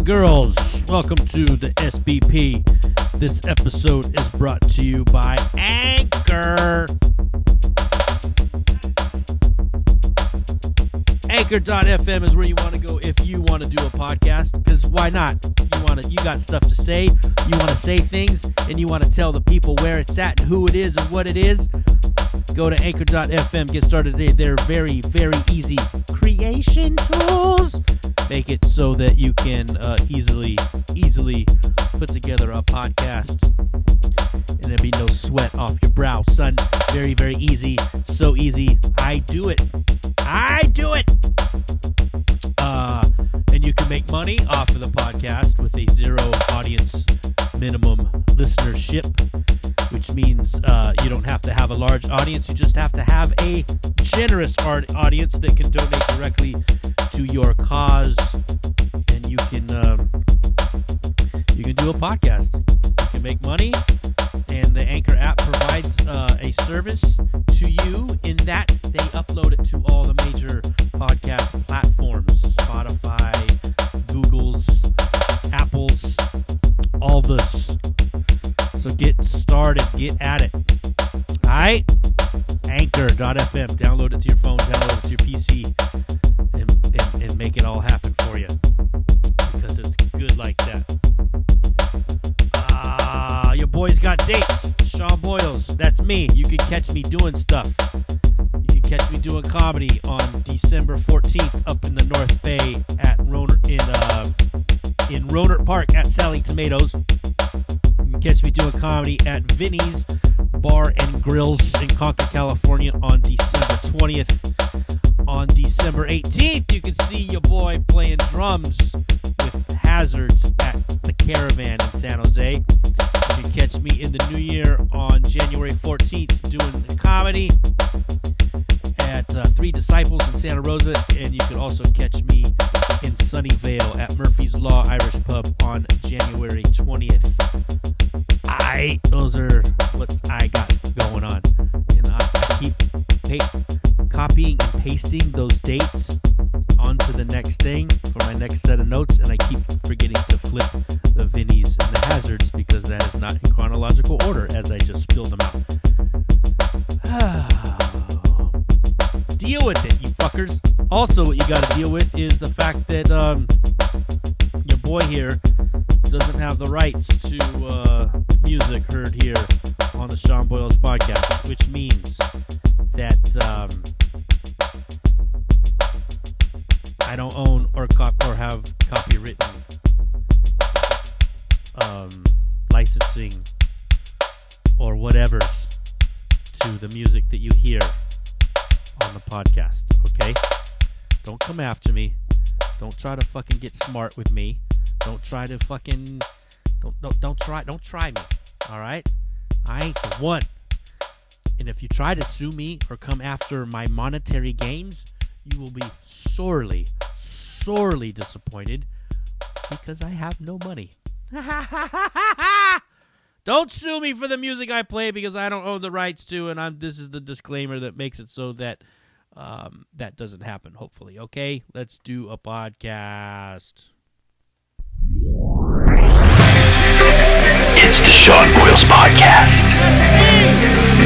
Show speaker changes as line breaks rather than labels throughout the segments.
and girls, welcome to the SBP. This episode is brought to you by Anchor. Anchor.fm is where you want to go if you want to do a podcast. Because why not? You want to, you got stuff to say. You want to say things, and you want to tell the people where it's at and who it is and what it is. Go to Anchor.fm. Get started today. They're very, very easy creation tools. Make it so that you can uh, easily, easily put together a podcast, and there'll be no sweat off your brow, son. Very, very easy. So easy. I do it. I do it. Uh, and you can make money off of the podcast with a zero audience minimum listenership, means uh, you don't have to have a large audience. You just have to have a generous audience that can donate directly to your cause, and you can um, you can do a podcast. You can make money, and the Anchor app provides uh, a service to you in that they upload it to all the major podcast platforms: Spotify, Google's, Apple's, all this. So get started, get at it. All right, Anchor.fm. Download it to your phone, download it to your PC, and, and, and make it all happen for you because it's good like that. Ah, your boy's got dates. Sean Boyles, that's me. You can catch me doing stuff. You can catch me doing comedy on December 14th up in the North Bay at Rohnert in uh in Rohnert Park at Sally Tomatoes. Catch me doing comedy at Vinny's Bar and Grills in Concord, California on December 20th. On December 18th, you can see your boy playing drums with Hazards at the Caravan in San Jose. You can catch me in the new year on January 14th doing comedy at uh, Three Disciples in Santa Rosa, and you can also catch me in Sunnyvale at Murphy's Law Irish Pub on January 20th. I those are what I got going on, and I, keep pa- copying and pasting those dates onto the next thing for my next set of notes, and I keep forgetting to flip the Vinnies and the hazards because that is not in chronological order as I just spilled them out. deal with it, you fuckers. Also, what you got to deal with is the fact that um, your boy here doesn't have the rights to uh, music heard here on the Sean Boyles podcast, which means that um, I don't own or cop or have copywritten um, licensing or whatever to the music that you hear on the podcast. Okay, don't come after me. Don't try to fucking get smart with me. Don't try to fucking don't don't don't try don't try me. All right, I ain't the one. And if you try to sue me or come after my monetary gains, you will be sorely, sorely disappointed because I have no money. Don't sue me for the music I play because I don't own the rights to, and I'm. This is the disclaimer that makes it so that um, that doesn't happen. Hopefully, okay. Let's do a podcast.
It's the Sean Boyles Podcast.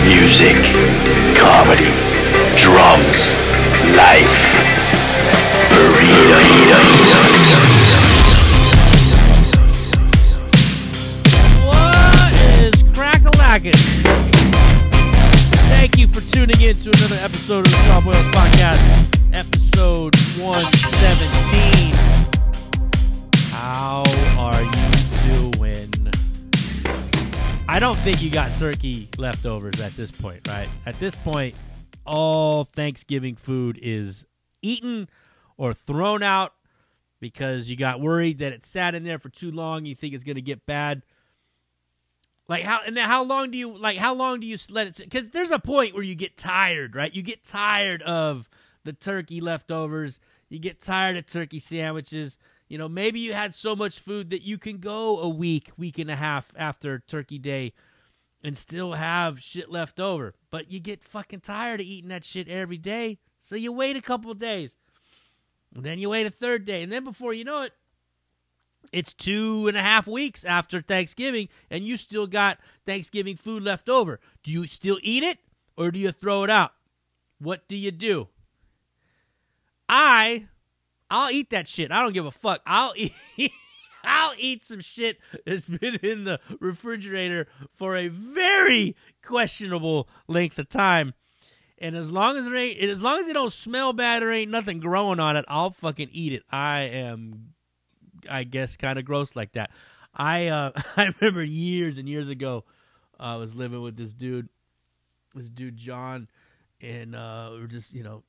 Music, comedy, drums, life.
Think you got turkey leftovers at this point, right? At this point, all Thanksgiving food is eaten or thrown out because you got worried that it sat in there for too long. You think it's going to get bad. Like how and then how long do you like how long do you let it sit? Because there's a point where you get tired, right? You get tired of the turkey leftovers. You get tired of turkey sandwiches. You know, maybe you had so much food that you can go a week, week and a half after Turkey Day and still have shit left over. But you get fucking tired of eating that shit every day. So you wait a couple days. And then you wait a third day. And then before you know it, it's two and a half weeks after Thanksgiving, and you still got Thanksgiving food left over. Do you still eat it or do you throw it out? What do you do? I, I'll eat that shit. I don't give a fuck. I'll eat. I'll eat some shit that's been in the refrigerator for a very questionable length of time. And as long as it ain't, as long as it don't smell bad or ain't nothing growing on it, I'll fucking eat it. I am, I guess, kind of gross like that. I uh, I remember years and years ago, I was living with this dude, this dude John, and uh, we were just you know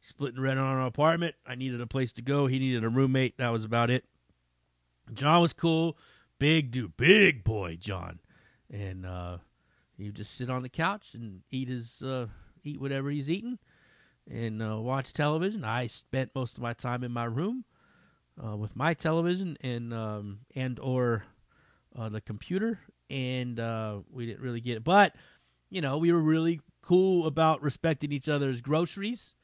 splitting rent on an apartment. I needed a place to go. He needed a roommate. That was about it. John was cool, big dude, big boy John, and uh, he would just sit on the couch and eat his uh, eat whatever he's eating and uh, watch television. I spent most of my time in my room uh, with my television and um, and or uh, the computer, and uh, we didn't really get it. But you know, we were really cool about respecting each other's groceries.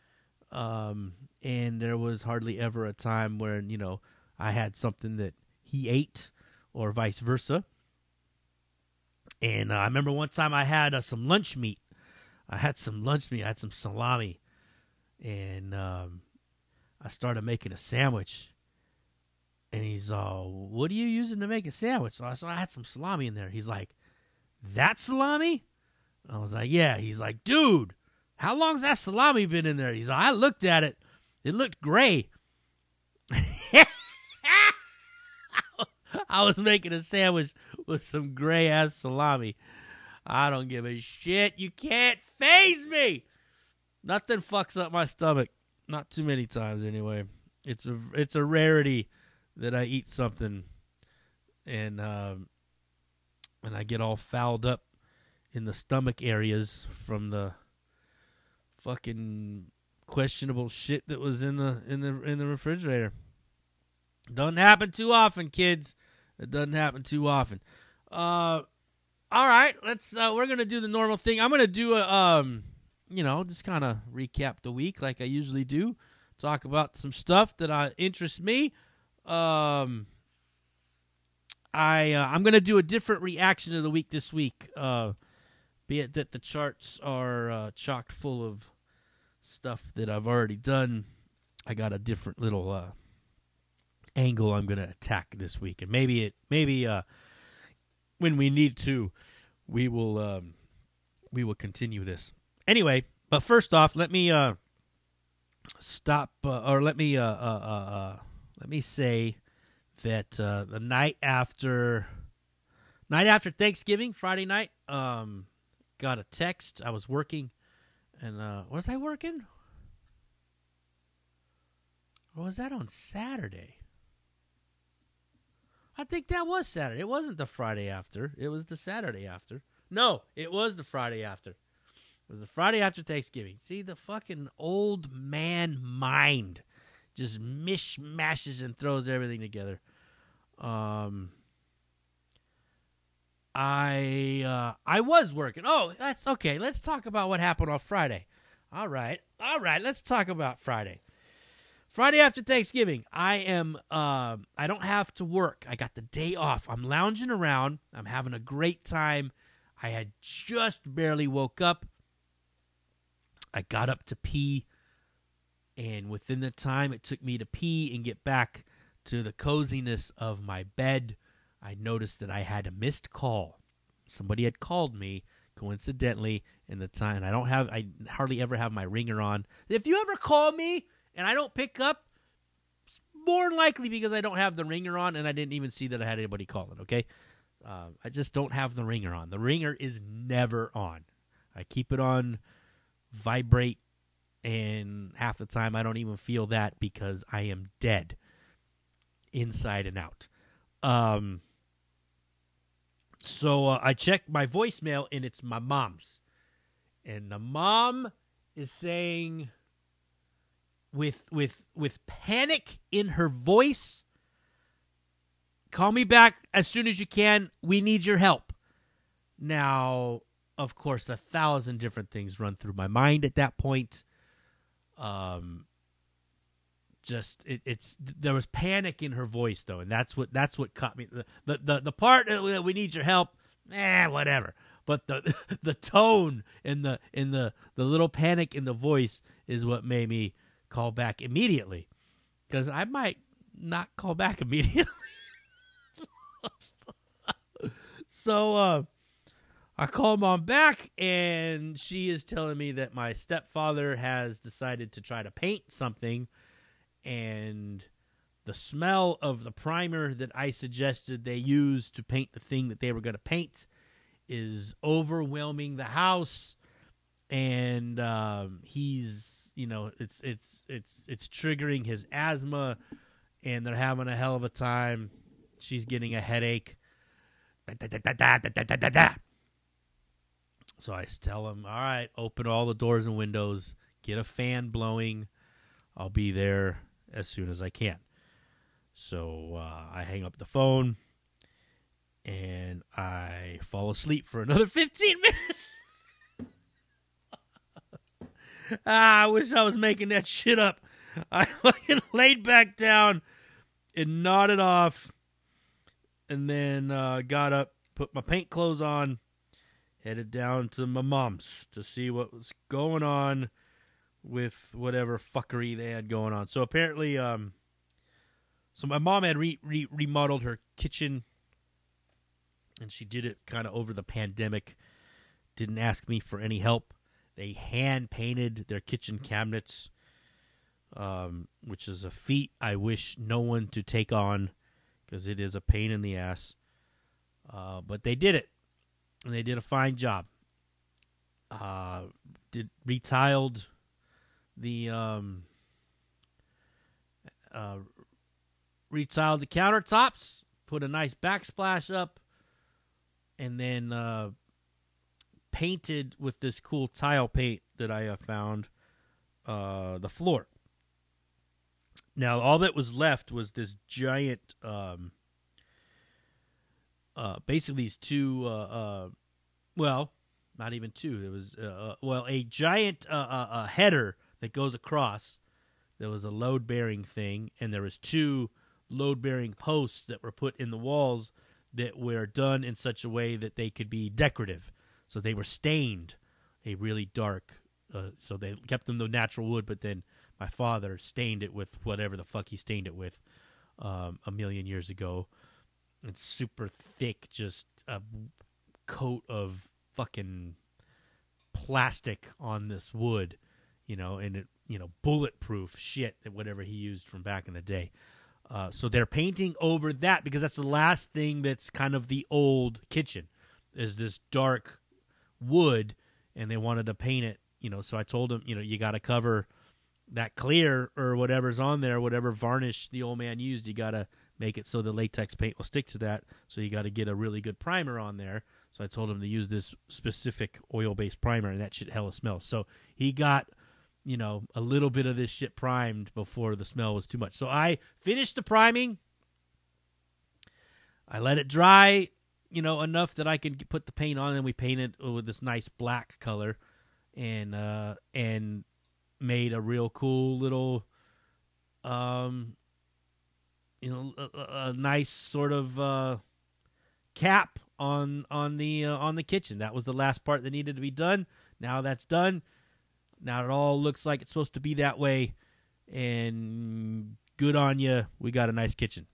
Um, and there was hardly ever a time where you know I had something that he ate, or vice versa. And uh, I remember one time I had uh, some lunch meat. I had some lunch meat. I had some salami, and um, I started making a sandwich. And he's all, "What are you using to make a sandwich?" So I, so I had some salami in there. He's like, "That salami?" I was like, "Yeah." He's like, "Dude, how long's that salami been in there?" He's like, "I looked at it. It looked gray." I was making a sandwich with some gray ass salami. I don't give a shit. You can't phase me. Nothing fucks up my stomach. Not too many times anyway. It's a it's a rarity that I eat something and um, and I get all fouled up in the stomach areas from the fucking questionable shit that was in the in the in the refrigerator. Doesn't happen too often, kids. It doesn't happen too often. Uh, all right, let's. Uh, we're gonna do the normal thing. I'm gonna do a um, you know, just kind of recap the week like I usually do. Talk about some stuff that uh, interests me. Um, I uh, I'm gonna do a different reaction of the week this week. Uh, be it that the charts are uh, chocked full of stuff that I've already done. I got a different little uh angle I'm going to attack this week, and maybe it maybe uh, when we need to, we will um, we will continue this anyway. But first off, let me uh, stop uh, or let me uh, uh, uh, uh let me say that uh, the night after night after Thanksgiving, Friday night, um, got a text. I was working, and uh, was I working? Or was that on Saturday? I think that was Saturday. It wasn't the Friday after. It was the Saturday after. No, it was the Friday after. It was the Friday after Thanksgiving. See, the fucking old man mind just mishmashes and throws everything together. Um, I uh, I was working. Oh, that's okay. Let's talk about what happened on Friday. All right, all right. Let's talk about Friday. Friday after Thanksgiving, I am uh, I don't have to work. I got the day off. I'm lounging around. I'm having a great time. I had just barely woke up. I got up to pee, and within the time it took me to pee and get back to the coziness of my bed, I noticed that I had a missed call. Somebody had called me coincidentally in the time. I don't have I hardly ever have my ringer on. If you ever call me and I don't pick up, more likely because I don't have the ringer on and I didn't even see that I had anybody calling, okay? Uh, I just don't have the ringer on. The ringer is never on. I keep it on vibrate, and half the time I don't even feel that because I am dead inside and out. Um, so uh, I check my voicemail and it's my mom's. And the mom is saying with with with panic in her voice call me back as soon as you can we need your help now of course a thousand different things run through my mind at that point um just it, it's there was panic in her voice though, and that's what that's what caught me. The the the, part that we need your help, eh, whatever. But the the tone and the in the the little panic in the voice is what made me call back immediately, because I might not call back immediately. so uh, I call mom back, and she is telling me that my stepfather has decided to try to paint something, and the smell of the primer that I suggested they use to paint the thing that they were going to paint is overwhelming the house, and um, he's you know it's it's it's it's triggering his asthma, and they're having a hell of a time. She's getting a headache. So I tell him, all right, open all the doors and windows, get a fan blowing. I'll be there as soon as I can. So uh, I hang up the phone and I fall asleep for another 15 minutes. Ah, I wish I was making that shit up. I fucking laid back down and nodded off and then uh, got up, put my paint clothes on, headed down to my mom's to see what was going on with whatever fuckery they had going on. So apparently, um, so my mom had re- re- remodeled her kitchen, and she did it kind of over the pandemic. Didn't ask me for any help. They hand painted their kitchen cabinets, um, which is a feat I wish no one to take on because it is a pain in the ass. Uh, but they did it, and they did a fine job. Uh, did retiled the um, uh, retiled the countertops, put a nice backsplash up, and then uh, painted with this cool tile paint that I uh, found uh, the floor. Now all that was left was this giant, um, uh, basically these two, uh, uh, well, not even two. There was uh, well a giant header that goes across. There was a load bearing thing, and there was two load bearing posts that were put in the walls that were done in such a way that they could be decorative. So they were stained a really dark. Uh, so they kept them the natural wood, but then my father stained it with whatever the fuck he stained it with um, a million years ago. It's super thick, just a coat of fucking plastic on this wood, you know, and it, you know, bulletproof shit that whatever he used from back in the day. Uh, so they're painting over that because that's the last thing that's kind of the old kitchen is this dark wood, and they wanted to paint it. You know, so I told him, you know, you got to cover that clear or whatever's on there, whatever varnish the old man used, you got to make it so the latex paint will stick to that. So you got to get a really good primer on there. So I told him to use this specific oil based primer, and that shit hella smells. So he got, you know, a little bit of this shit primed before the smell was too much. So I finished the priming. I let it dry, you know, enough that I can put the paint on, and we painted with this nice black color, and uh, and made a real cool little, um, you know, a, a nice sort of uh, cap on on the uh, on the kitchen. That was the last part that needed to be done. Now that's done. Now it all looks like it's supposed to be that way, and good on you. We got a nice kitchen.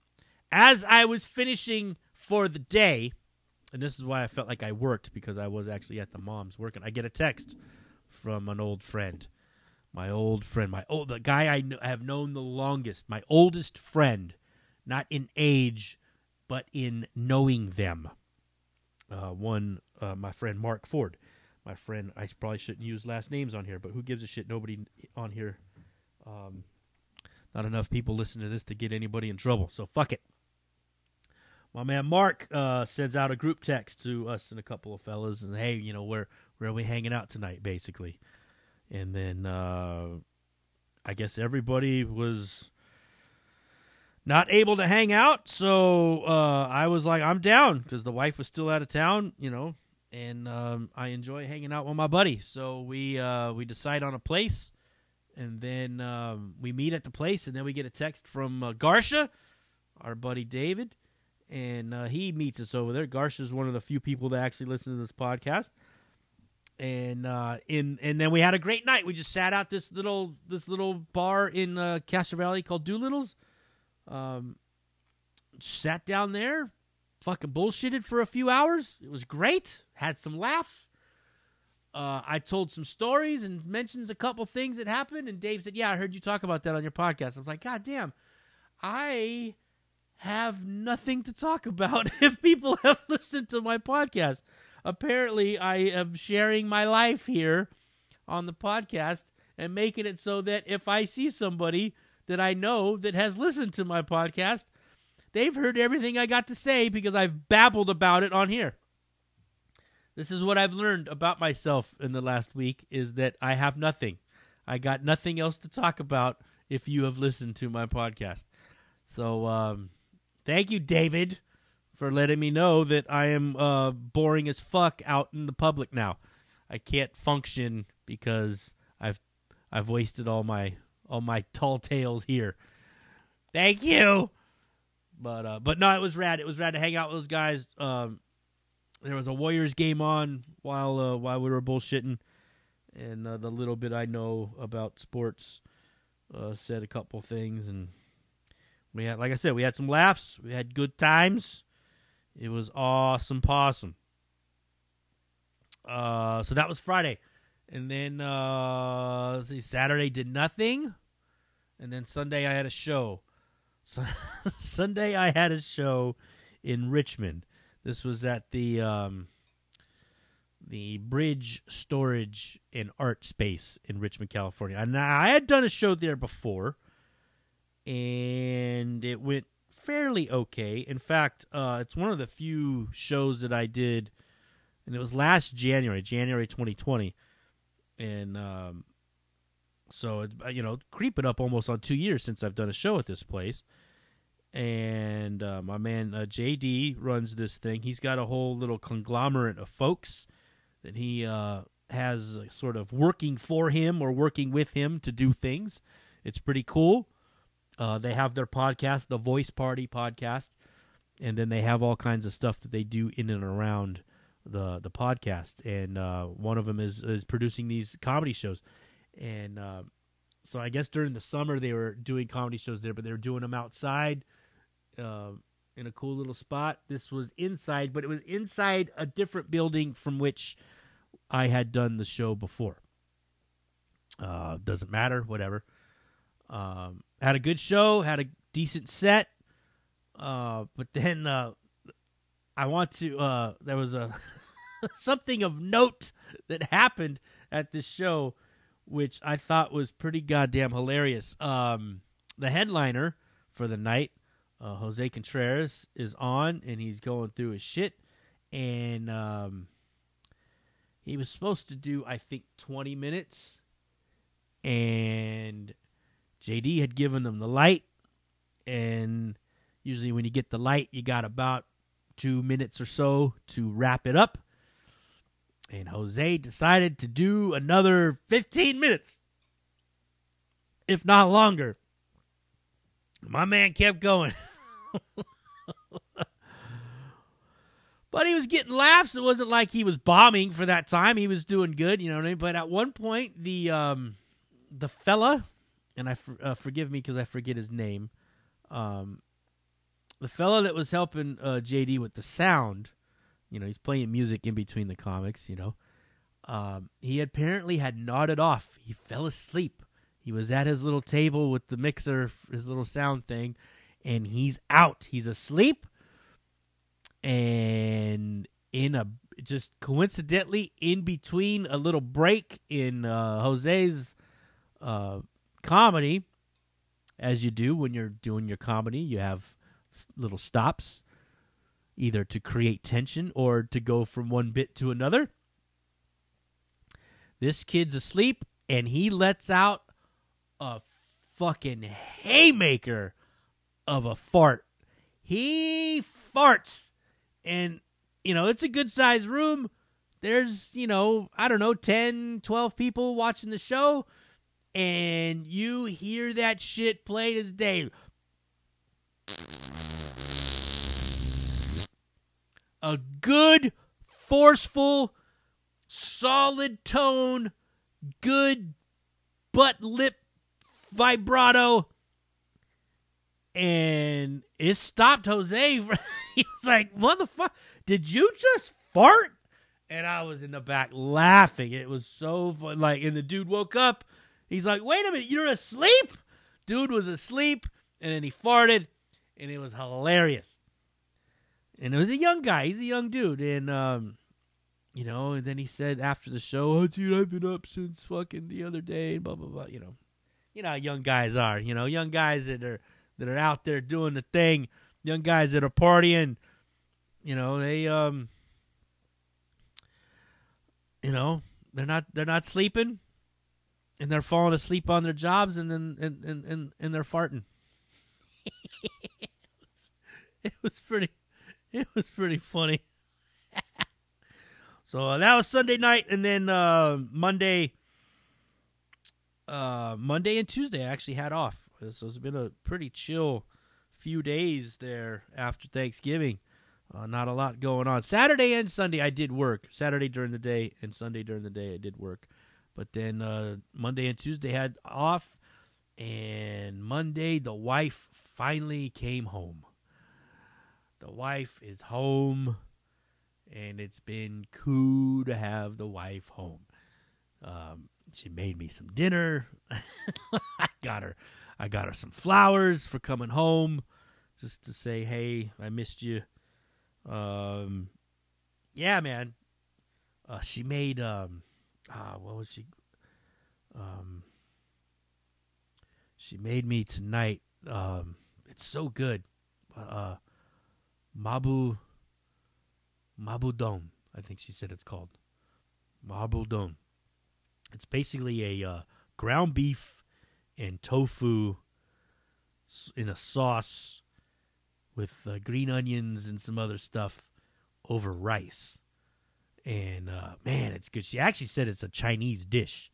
As I was finishing for the day, and this is why I felt like I worked because I was actually at the mom's working. I get a text from an old friend my old friend, my old the guy I kn- have known the longest, my oldest friend, not in age, but in knowing them. Uh, one, uh, my friend Mark Ford, my friend. I probably shouldn't use last names on here, but who gives a shit? Nobody on here. Um, not enough people listen to this to get anybody in trouble, so fuck it. My man Mark uh, sends out a group text to us and a couple of fellas, and hey, you know where where are we hanging out tonight? Basically, and then uh, I guess everybody was not able to hang out. So uh, I was like, I'm down because the wife was still out of town, you know, and um, I enjoy hanging out with my buddy. So we uh, we decide on a place, and then um, we meet at the place, and then we get a text from uh, Garsha, our buddy David, and uh, he meets us over there. Garsh is one of the few people that actually listen to this podcast, and uh, in and then we had a great night. We just sat out this little this little bar in uh, Castro Valley called Doolittle's. Um, sat down there, fucking bullshitted for a few hours. It was great. Had some laughs. Uh, I told some stories and mentioned a couple things that happened, and Dave said, "Yeah, I heard you talk about that on your podcast." I was like, "God damn, I have nothing to talk about if people have listened to my podcast." Apparently, I am sharing my life here on the podcast and making it so that if I see somebody that I know that has listened to my podcast, they've heard everything I got to say because I've babbled about it on here. This is what I've learned about myself in the last week is that I have nothing. I got nothing else to talk about if you have listened to my podcast. So um, thank you, David, for letting me know that I am uh, boring as fuck out in the public now. I can't function because I've I've wasted all my all my tall tales here. Thank you. But uh, but no, it was rad. It was rad to hang out with those guys. Um, there was a Warriors game on while uh, while we were bullshitting, and uh, the little bit I know about sports uh, said a couple things, and we had, like I said, we had some laughs, we had good times. It was awesome, possum. Uh, so that was Friday, and then uh, see, Saturday did nothing, and then Sunday I had a show. So Sunday I had a show in Richmond. This was at the um, the Bridge Storage and Art Space in Richmond, California. And I had done a show there before, and it went fairly okay. In fact, uh, it's one of the few shows that I did, and it was last January, January 2020, and um, so it's you know creeping up almost on two years since I've done a show at this place and uh, my man uh, JD runs this thing. He's got a whole little conglomerate of folks that he uh, has uh, sort of working for him or working with him to do things. It's pretty cool. Uh, they have their podcast, the Voice Party podcast, and then they have all kinds of stuff that they do in and around the the podcast. And uh, one of them is is producing these comedy shows, and so I guess during the summer they were doing comedy shows there, but they were doing them outside uh, in a cool little spot. This was inside, but it was inside a different building from which I had done the show before. Uh, doesn't matter, whatever. Um, had a good show, had a decent set, uh, but then uh, I want to. Uh, there was a something of note that happened at this show, which I thought was pretty goddamn hilarious. Um, the headliner for the night uh, Jose Contreras is on and he's going through his shit. And um, he was supposed to do, I think, 20 minutes. And JD had given them the light. And usually, when you get the light, you got about two minutes or so to wrap it up. And Jose decided to do another 15 minutes, if not longer. My man kept going. but he was getting laughs. It wasn't like he was bombing for that time. He was doing good, you know what I mean? But at one point, the um, the fella, and I uh, forgive me because I forget his name, um, the fellow that was helping uh, JD with the sound, you know, he's playing music in between the comics, you know. Um, he apparently had nodded off. He fell asleep. He was at his little table with the mixer, his little sound thing, and he's out. He's asleep. And in a just coincidentally in between a little break in uh, Jose's uh, comedy, as you do when you're doing your comedy, you have little stops, either to create tension or to go from one bit to another. This kid's asleep, and he lets out a fucking haymaker of a fart. He farts. And, you know, it's a good sized room. There's, you know, I don't know, 10, 12 people watching the show. And you hear that shit played as day. A good, forceful, solid tone, good butt lip vibrato. And it stopped Jose. he was like, motherfucker, did you just fart? And I was in the back laughing. It was so fun. Like, and the dude woke up. He's like, wait a minute, you're asleep? Dude was asleep, and then he farted, and it was hilarious. And it was a young guy. He's a young dude. And, um, you know, and then he said after the show, oh, dude, I've been up since fucking the other day, blah, blah, blah. You know, you know how young guys are. You know, young guys that are that are out there doing the thing, young guys that are partying. You know, they um, you know, they're not they're not sleeping, and they're falling asleep on their jobs, and then and and and, and they're farting. it, was, it was pretty, it was pretty funny. so uh, that was Sunday night, and then uh, Monday uh, Monday and Tuesday I actually had off. So it's been a pretty chill few days there after Thanksgiving. Uh, not a lot going on. Saturday and Sunday I did work. Saturday during the day and Sunday during the day I did work. But then uh, Monday and Tuesday had off. And Monday the wife finally came home. The wife is home. And it's been cool to have the wife home. Um, she made me some dinner. I got her I got her some flowers for coming home just to say, "Hey, I missed you." Um yeah, man. Uh, she made um ah, what was she um she made me tonight um it's so good. Uh Mabu Mabu Don, I think she said it's called. Mabu Don. It's basically a uh, ground beef and tofu in a sauce with uh, green onions and some other stuff over rice. And uh, man, it's good. She actually said it's a Chinese dish,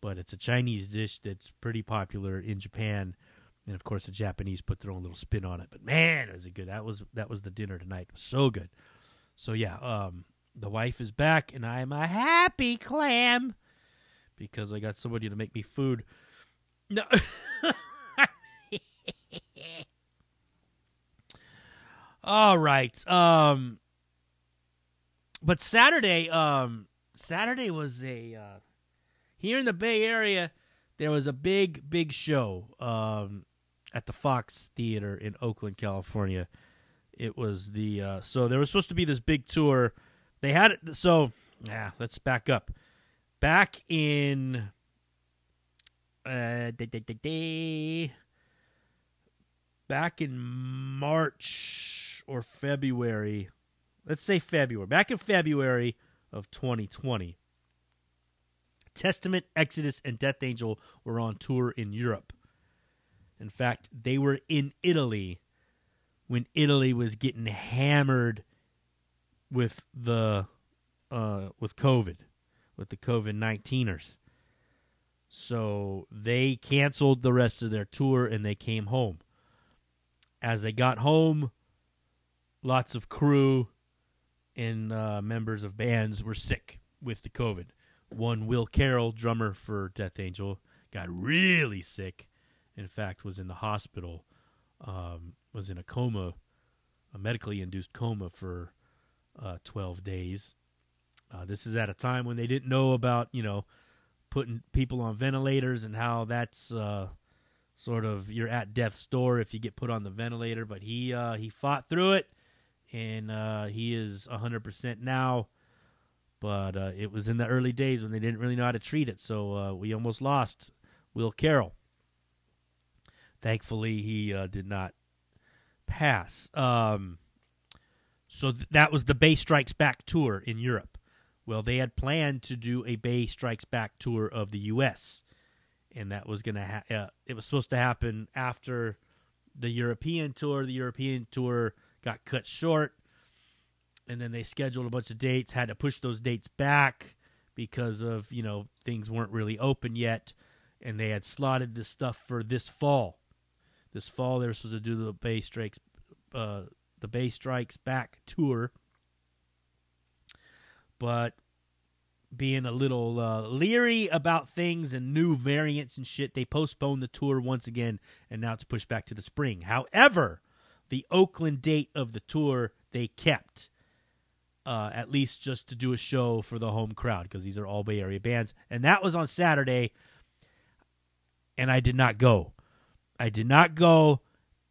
but it's a Chinese dish that's pretty popular in Japan. And of course, the Japanese put their own little spin on it. But man, it was good. That was that was the dinner tonight. It was so good. So yeah, um, the wife is back, and I'm a happy clam because I got somebody to make me food. No. All right. Um but Saturday um Saturday was a uh here in the Bay Area there was a big big show um at the Fox Theater in Oakland, California. It was the uh so there was supposed to be this big tour. They had it so yeah, let's back up. Back in uh, day, day, day, back in March or February, let's say February, back in February of 2020, Testament, Exodus, and Death Angel were on tour in Europe. In fact, they were in Italy when Italy was getting hammered with the uh, with COVID, with the COVID 19ers. So they canceled the rest of their tour and they came home. As they got home, lots of crew and uh, members of bands were sick with the COVID. One, Will Carroll, drummer for Death Angel, got really sick. In fact, was in the hospital, um, was in a coma, a medically induced coma for uh, 12 days. Uh, this is at a time when they didn't know about, you know, putting people on ventilators and how that's uh, sort of you're at death's door if you get put on the ventilator. But he uh, he fought through it, and uh, he is hundred percent now. But uh, it was in the early days when they didn't really know how to treat it, so uh, we almost lost Will Carroll. Thankfully, he uh, did not pass. Um, so th- that was the Bay Strikes Back tour in Europe. Well, they had planned to do a Bay Strikes Back tour of the U.S., and that was going to ha- uh, it was supposed to happen after the European tour. The European tour got cut short, and then they scheduled a bunch of dates. Had to push those dates back because of you know things weren't really open yet, and they had slotted this stuff for this fall. This fall, they were supposed to do the Bay Strikes, uh, the Bay Strikes Back tour, but being a little uh, leery about things and new variants and shit, they postponed the tour once again, and now it's pushed back to the spring. However, the Oakland date of the tour they kept, uh, at least just to do a show for the home crowd because these are all Bay Area bands, and that was on Saturday. And I did not go. I did not go,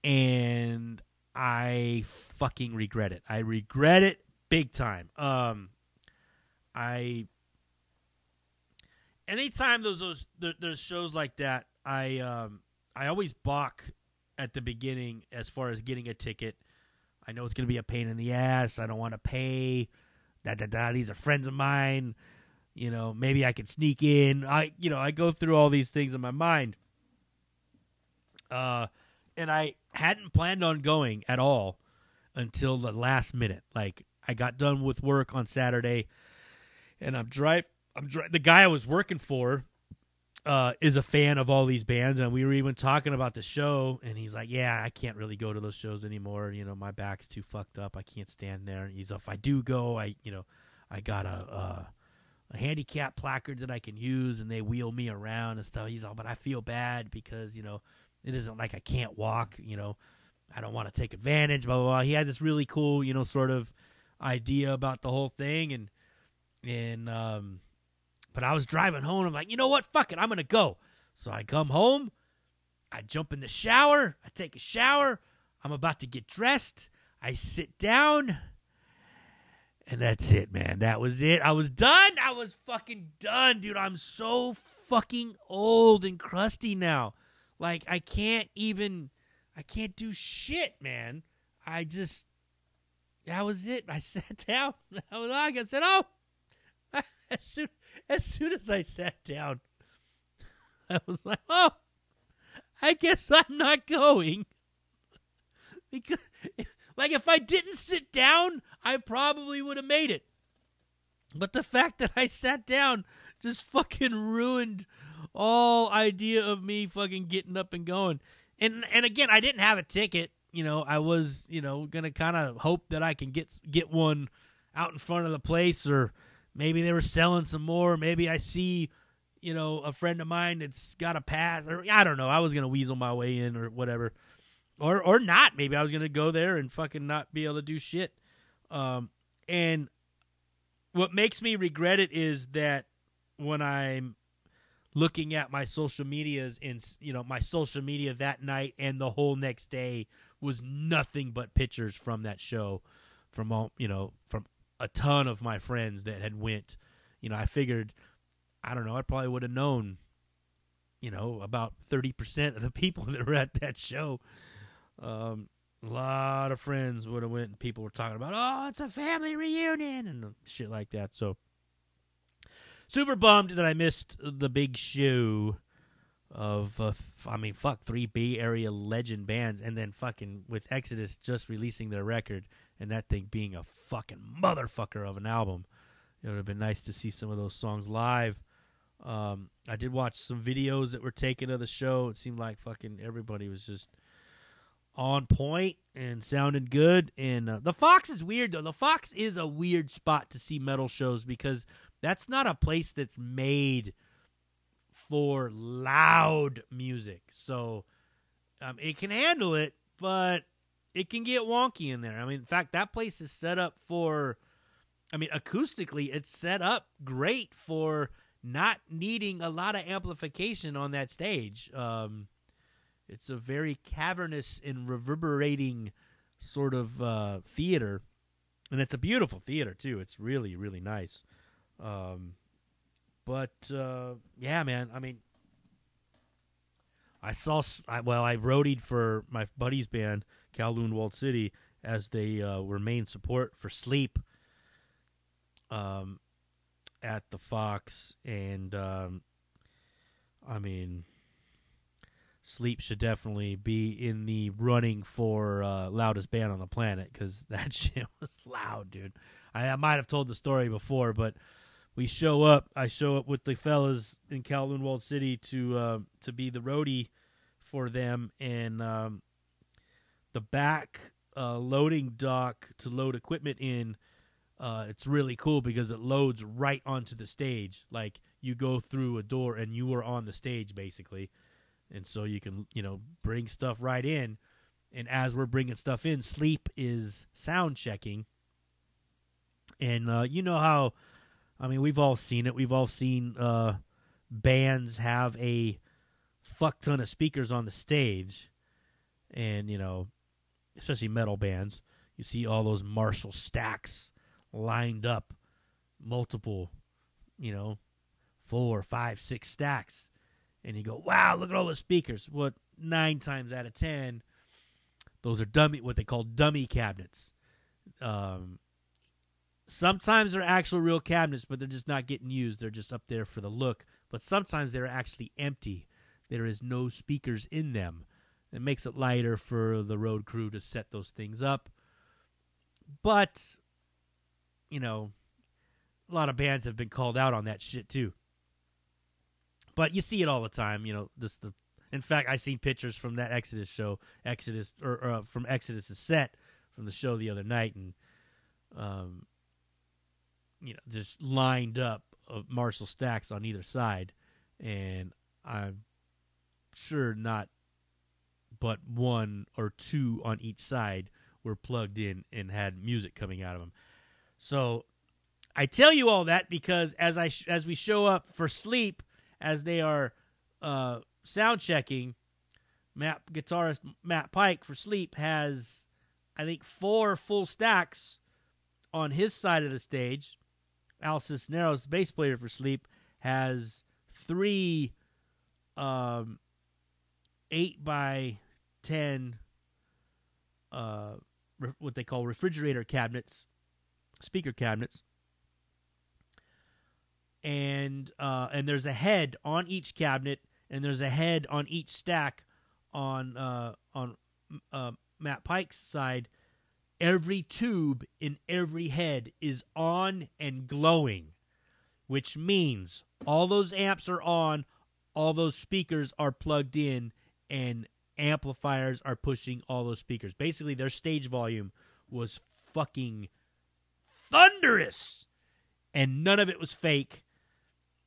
and I fucking regret it. I regret it big time. Um, I anytime those those there, there's shows like that, I um I always balk at the beginning as far as getting a ticket. I know it's going to be a pain in the ass. I don't want to pay. Da da da. These are friends of mine. You know, maybe I could sneak in. I you know I go through all these things in my mind. Uh, and I hadn't planned on going at all until the last minute. Like I got done with work on Saturday, and I'm drive. I'm dri- the guy I was working for uh, is a fan of all these bands, and we were even talking about the show. And he's like, "Yeah, I can't really go to those shows anymore. You know, my back's too fucked up. I can't stand there." And he's, "If I do go, I, you know, I got a." a a handicap placard that I can use, and they wheel me around and stuff. He's all, but I feel bad because you know it isn't like I can't walk. You know, I don't want to take advantage. Blah blah blah. He had this really cool, you know, sort of idea about the whole thing, and and um, but I was driving home. I'm like, you know what? Fuck it, I'm gonna go. So I come home. I jump in the shower. I take a shower. I'm about to get dressed. I sit down. And that's it, man. That was it. I was done. I was fucking done, dude. I'm so fucking old and crusty now. Like I can't even I can't do shit, man. I just that was it. I sat down. I was like I said, "Oh." As soon as soon as I sat down, I was like, "Oh, I guess I'm not going." Because like if I didn't sit down, I probably would have made it. But the fact that I sat down just fucking ruined all idea of me fucking getting up and going. And and again, I didn't have a ticket. You know, I was you know gonna kind of hope that I can get get one out in front of the place, or maybe they were selling some more. Maybe I see you know a friend of mine that's got a pass, or I don't know. I was gonna weasel my way in or whatever, or or not. Maybe I was gonna go there and fucking not be able to do shit. Um, and what makes me regret it is that when I'm looking at my social medias and you know my social media that night and the whole next day was nothing but pictures from that show from all you know from a ton of my friends that had went you know i figured i don't know i probably would have known you know about 30% of the people that were at that show. Um a lot of friends would have went and people were talking about oh it's a family reunion and shit like that. So super bummed that I missed the big show of uh, mean fuck three Bay Area legend bands and then fucking with Exodus just releasing their record and that thing being a fucking motherfucker of an album. It would have been nice to see some of those songs live. Um, I did watch some videos that were taken of the show. It seemed like fucking everybody was just on point and sounded good. And uh, the Fox is weird though. The Fox is a weird spot to see metal shows because that's not a place that's made for loud music. So um, it can handle it, but it can get wonky in there. I mean, in fact, that place is set up for, I mean, acoustically, it's set up great for not needing a lot of amplification on that stage. Um, it's a very cavernous and reverberating sort of uh, theater, and it's a beautiful theater too. It's really, really nice. Um, but uh, yeah, man. I mean, I saw. I, well, I roadied for my buddy's band, Kowloon Walled City, as they uh, were main support for Sleep. Um, at the Fox, and um, I mean, Sleep should definitely be in the running for uh, loudest band on the planet because that shit was loud, dude. I, I might have told the story before, but we show up. I show up with the fellas in Kowloon Walled City to uh, to be the roadie for them, and um, the back uh, loading dock to load equipment in. Uh, it's really cool because it loads right onto the stage. Like you go through a door and you are on the stage basically, and so you can you know bring stuff right in. And as we're bringing stuff in, Sleep is sound checking. And uh, you know how, I mean, we've all seen it. We've all seen uh, bands have a fuck ton of speakers on the stage, and you know, especially metal bands, you see all those Marshall stacks lined up, multiple, you know, four, five, six stacks, and you go, "Wow, look at all those speakers." What nine times out of ten, those are dummy, what they call dummy cabinets. Um, sometimes they're actual real cabinets, but they're just not getting used. They're just up there for the look. But sometimes they're actually empty. There is no speakers in them. It makes it lighter for the road crew to set those things up. But, you know, a lot of bands have been called out on that shit too. But you see it all the time, you know, this the in fact, I seen pictures from that Exodus show, Exodus or, uh, from Exodus's set from the show the other night, and um, you know, just lined up of Marshall stacks on either side, and I'm sure not, but one or two on each side were plugged in and had music coming out of them. So I tell you all that because as I sh- as we show up for sleep, as they are uh, sound checking, Matt guitarist Matt Pike for sleep has I think four full stacks on his side of the stage. Al Cisneros, bass player for sleep, has three um, eight by ten uh, re- what they call refrigerator cabinets, speaker cabinets, and uh, and there's a head on each cabinet, and there's a head on each stack on uh, on uh, Matt Pike's side. Every tube in every head is on and glowing, which means all those amps are on, all those speakers are plugged in, and amplifiers are pushing all those speakers. Basically, their stage volume was fucking thunderous, and none of it was fake.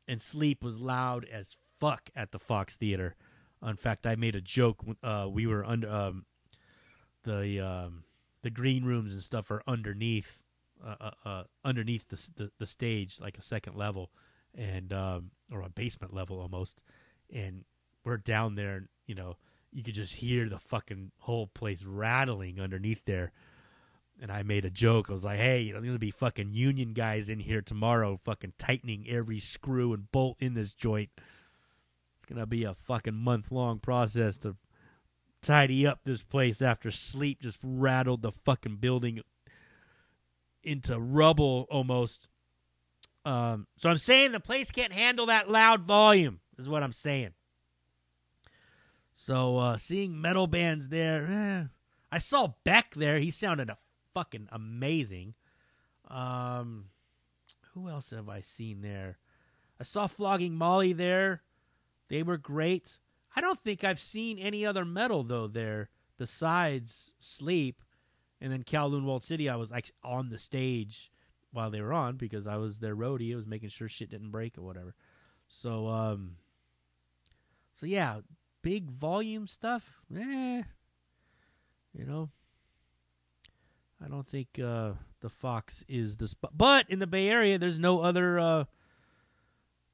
And sleep was loud as fuck at the Fox Theater. In fact, I made a joke. Uh, we were under um, the um, the green rooms and stuff are underneath uh, uh, uh, underneath the, the, the stage, like a second level, and um, or a basement level almost. And we're down there, you know, you could just hear the fucking whole place rattling underneath there. And I made a joke. I was like, "Hey, you know, there's gonna be fucking union guys in here tomorrow, fucking tightening every screw and bolt in this joint. It's gonna be a fucking month long process to tidy up this place after sleep just rattled the fucking building into rubble almost. Um, so I'm saying the place can't handle that loud volume. Is what I'm saying. So uh, seeing metal bands there, eh. I saw Beck there. He sounded a fucking amazing. Um, who else have I seen there? I saw Flogging Molly there. They were great. I don't think I've seen any other metal though there besides Sleep, and then Kowloon Walled City. I was like on the stage while they were on because I was their roadie. I was making sure shit didn't break or whatever. So, um, so yeah, big volume stuff. Eh, you know, I don't think uh, the Fox is the spot. But in the Bay Area, there's no other. Uh,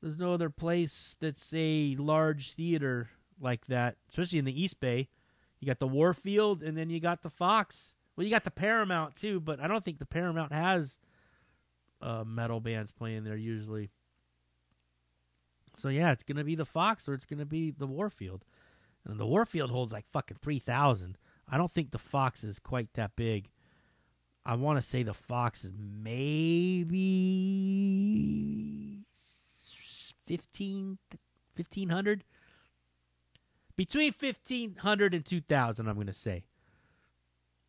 there's no other place that's a large theater like that, especially in the East Bay. You got the Warfield, and then you got the Fox. Well, you got the Paramount too, but I don't think the Paramount has uh, metal bands playing there usually. So yeah, it's gonna be the Fox or it's gonna be the Warfield, and the Warfield holds like fucking three thousand. I don't think the Fox is quite that big. I want to say the Fox is maybe 15, 1500 between 1500 and 2000 i'm going to say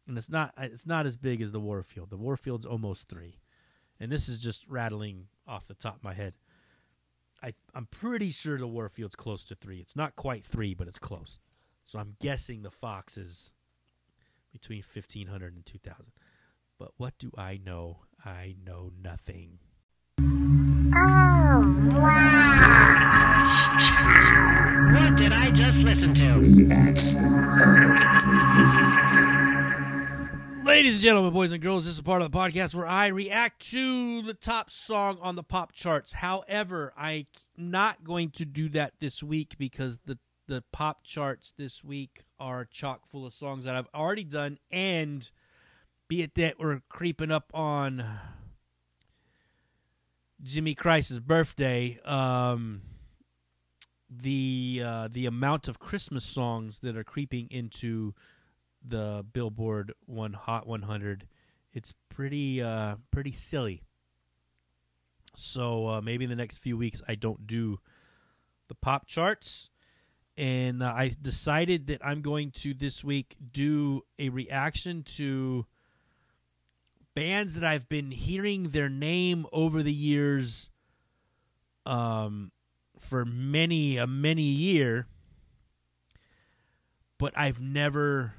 and it's not it's not as big as the warfield the warfield's almost three and this is just rattling off the top of my head. I I'm pretty sure the Warfield's close to three. It's not quite three, but it's close. So I'm guessing the Fox is between 1500 and 2000. But what do I know? I know nothing. Oh, wow.
What did I just listen to?
Ladies and gentlemen, boys and girls, this is part of the podcast where I react to the top song on the pop charts. However, I'm not going to do that this week because the the pop charts this week are chock full of songs that I've already done, and be it that we're creeping up on Jimmy Christ's birthday, um, the uh, the amount of Christmas songs that are creeping into the Billboard One Hot 100, it's pretty uh, pretty silly. So uh, maybe in the next few weeks I don't do the pop charts, and uh, I decided that I'm going to this week do a reaction to bands that I've been hearing their name over the years, um, for many a many year, but I've never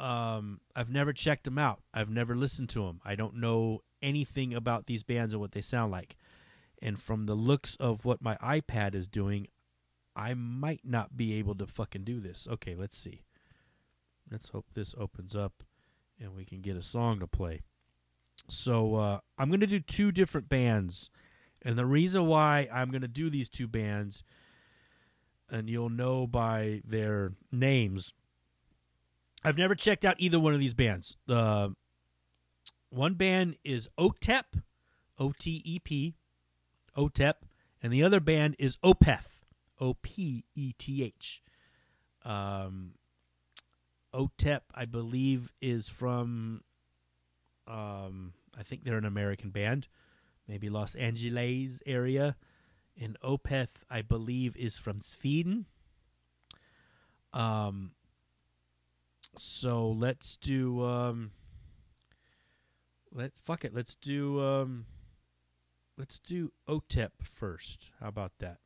um, I've never checked them out. I've never listened to them. I don't know anything about these bands or what they sound like. And from the looks of what my iPad is doing, I might not be able to fucking do this. Okay, let's see. Let's hope this opens up and we can get a song to play. So uh, I'm going to do two different bands. And the reason why I'm going to do these two bands, and you'll know by their names, I've never checked out either one of these bands. Uh, one band is OTEP, O T E P, OTEP, and the other band is Opeth, O P E T H. Um, OTEP, I believe, is from, um, I think they're an American band, maybe Los Angeles area. And Opeth, I believe, is from Sweden. Um, so let's do um let fuck it let's do um let's do otep first. How about that?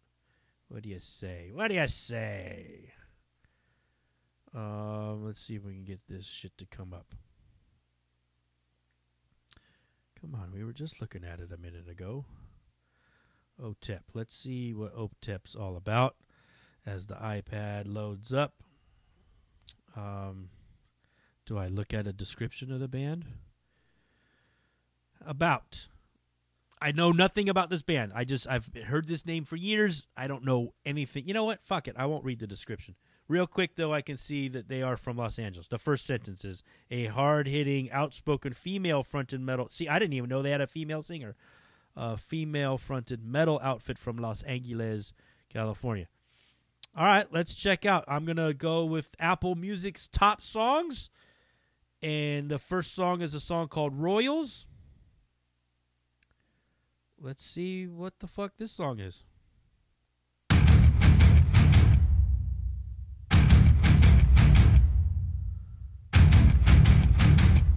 What do you say? What do you say? Um let's see if we can get this shit to come up. Come on we were just looking at it a minute ago. Otep let's see what otep's all about as the ipad loads up. Um, do I look at a description of the band? About. I know nothing about this band. I just I've heard this name for years. I don't know anything. You know what? Fuck it. I won't read the description. Real quick though, I can see that they are from Los Angeles. The first sentence is a hard-hitting, outspoken female-fronted metal. See, I didn't even know they had a female singer. A female-fronted metal outfit from Los Angeles, California. All right, let's check out. I'm to go with Apple Music's top songs. And the first song is a song called Royals. Let's see what the fuck this song is.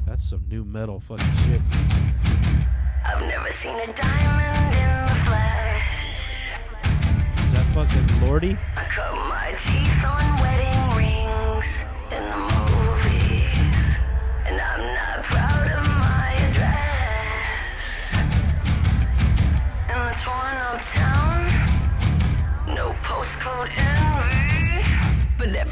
That's some new metal fucking shit.
I've never seen a diamond in the flesh.
Is that fucking Lordy?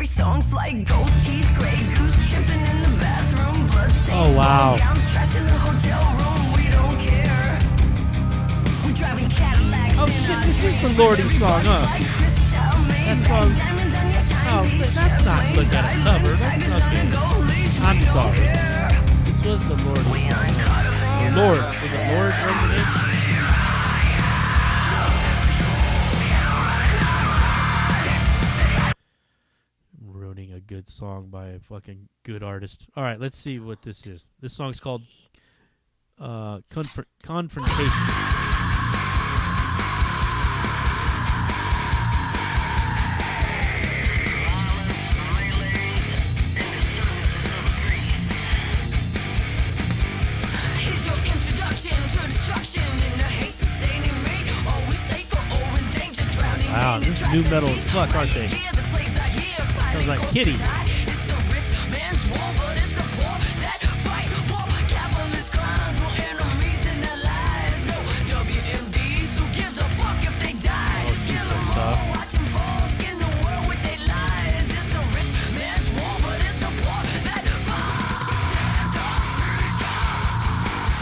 Every song's like gold teeth, gray goose tripping in the bathroom, blood stains,
Oh, wow.
gowns, trash in the hotel room. We don't care. We're driving Cadillacs.
Oh, shit, this is the. Lordy song, huh?
Like crystal made
That song-
diamonds on your
Oh, that's not look at a cover. That's
Tigers on
fucking.
a gold leash,
I'm sorry. This was the Lord.
We aren't caught up in
The Lord. Was it Lord song by a fucking good artist. All right, let's see what this is. This song's called uh, Confr- Confrontation.
Here's your introduction to destruction in a hate sustaining me.
Wow, this is new metal as fuck, aren't they? Sounds like Kittie. Sounds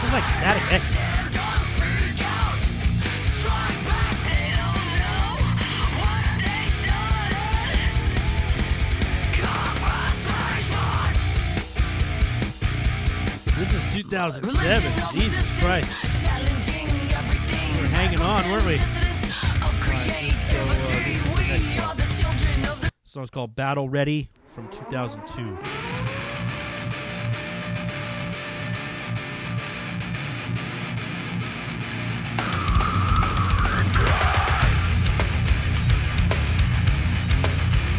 oh, like Static X. 2007. Jesus Christ. We were hanging on, weren't we? So, uh, song's called Battle Ready from 2002.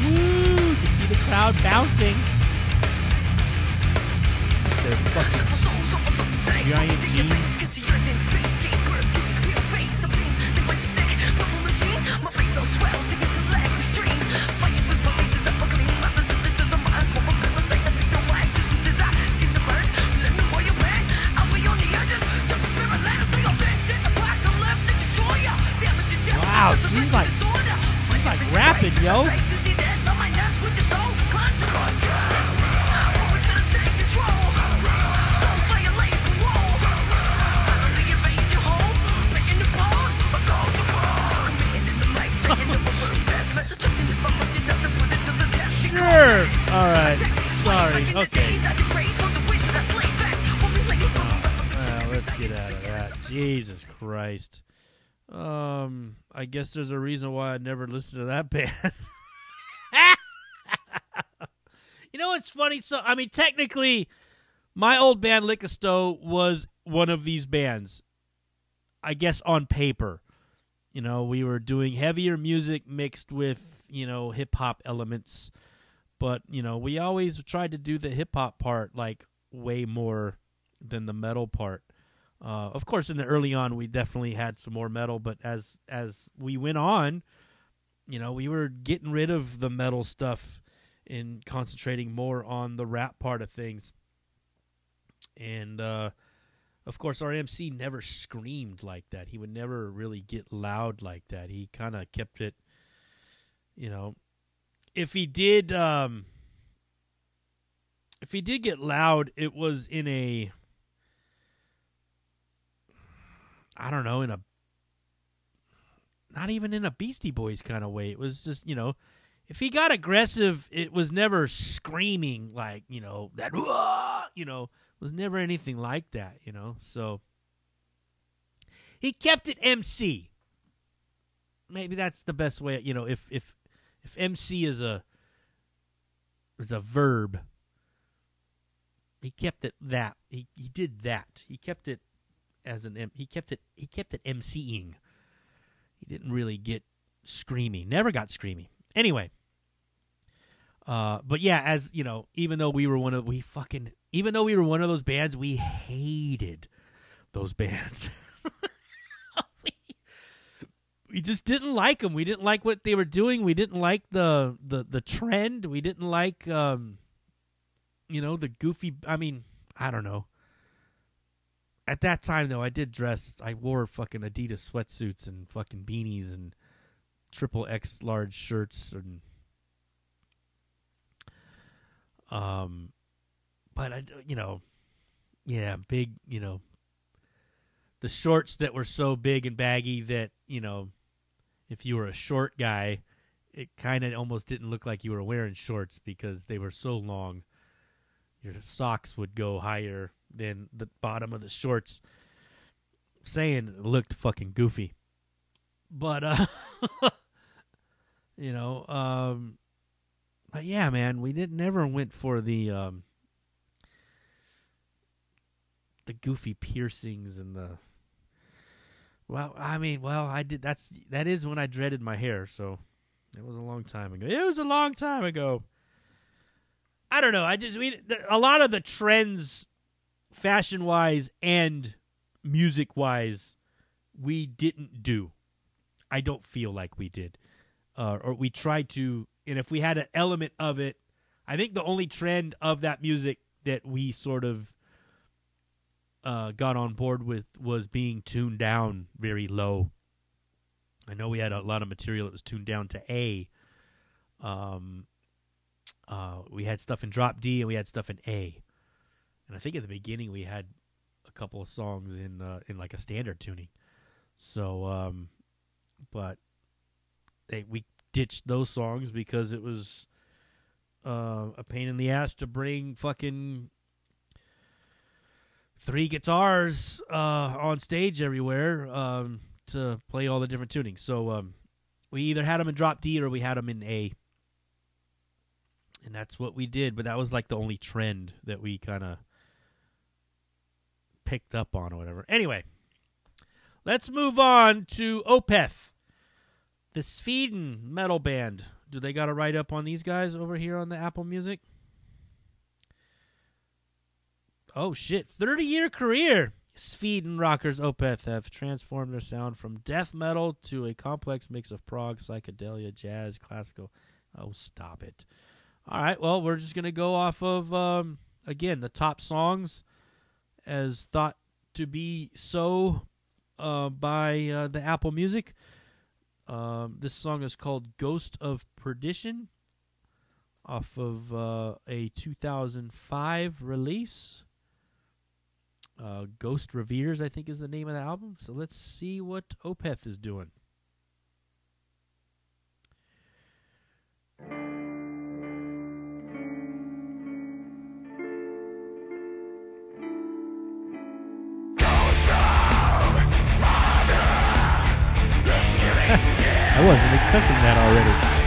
Woo! You see the crowd bouncing. They're fucking giant jeans. Wow, she's like she's like rapping, yo. Christ. Um, I guess there's a reason why I never listened to that band. you know what's funny? So, I mean, technically, my old band Lickisto was one of these bands. I guess on paper, you know, we were doing heavier music mixed with you know hip hop elements, but you know we always tried to do the hip hop part like way more than the metal part. Uh, of course, in the early on, we definitely had some more metal, but as as we went on, you know, we were getting rid of the metal stuff and concentrating more on the rap part of things. And uh, of course, our MC never screamed like that. He would never really get loud like that. He kind of kept it, you know. If he did, um, if he did get loud, it was in a I don't know, in a not even in a Beastie Boys kind of way. It was just, you know, if he got aggressive, it was never screaming like, you know, that you know, was never anything like that, you know. So he kept it MC. Maybe that's the best way, you know, if if if MC is a is a verb, he kept it that. He he did that. He kept it as an M- he kept it he kept it MCing. He didn't really get screamy. Never got screamy. Anyway. Uh, but yeah, as you know, even though we were one of we fucking even though we were one of those bands, we hated those bands. we, we just didn't like them. We didn't like what they were doing. We didn't like the the the trend. We didn't like um you know, the goofy I mean, I don't know at that time though, I did dress. I wore fucking Adidas sweatsuits and fucking beanies and triple X large shirts and um, but I, you know, yeah, big, you know, the shorts that were so big and baggy that you know, if you were a short guy, it kind of almost didn't look like you were wearing shorts because they were so long. Your socks would go higher than the bottom of the shorts. Saying it looked fucking goofy, but uh, you know, um, but yeah, man, we didn't never went for the um, the goofy piercings and the. Well, I mean, well, I did. That's that is when I dreaded my hair. So it was a long time ago. It was a long time ago. I don't know. I just we a lot of the trends, fashion wise and music wise, we didn't do. I don't feel like we did. uh, or we tried to. And if we had an element of it, I think the only trend of that music that we sort of uh, got on board with was being tuned down very low. I know we had a lot of material that was tuned down to A. Um, uh, we had stuff in drop D and we had stuff in A. And I think at the beginning we had a couple of songs in uh, in like a standard tuning. So, um, but they we ditched those songs because it was uh, a pain in the ass to bring fucking three guitars uh, on stage everywhere um, to play all the different tunings. So um, we either had them in drop D or we had them in A. And that's what we did, but that was like the only trend that we kind of picked up on or whatever. Anyway, let's move on to Opeth, the Sweden metal band. Do they got a write up on these guys over here on the Apple Music? Oh shit! Thirty year career. Sweden rockers Opeth have transformed their sound from death metal to a complex mix of prog, psychedelia, jazz, classical. Oh, stop it! All right, well, we're just gonna go off of um, again the top songs as thought to be so uh, by uh, the Apple Music. Um, this song is called "Ghost of Perdition," off of uh, a 2005 release. Uh, Ghost Reveries, I think, is the name of the album. So let's see what Opeth is doing. I wasn't expecting that already.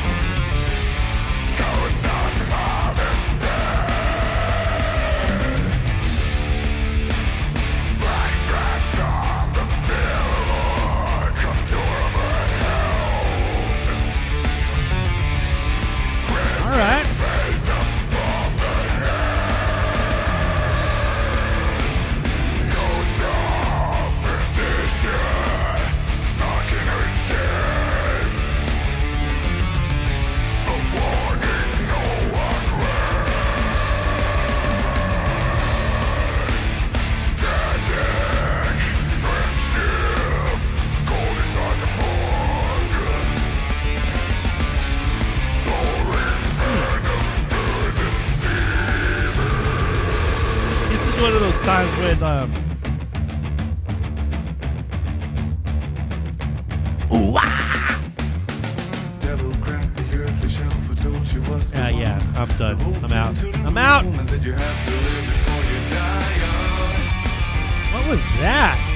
Ah, yeah. I'm done. I'm out. I'm out.
room and said you have to live before you die young.
what was that?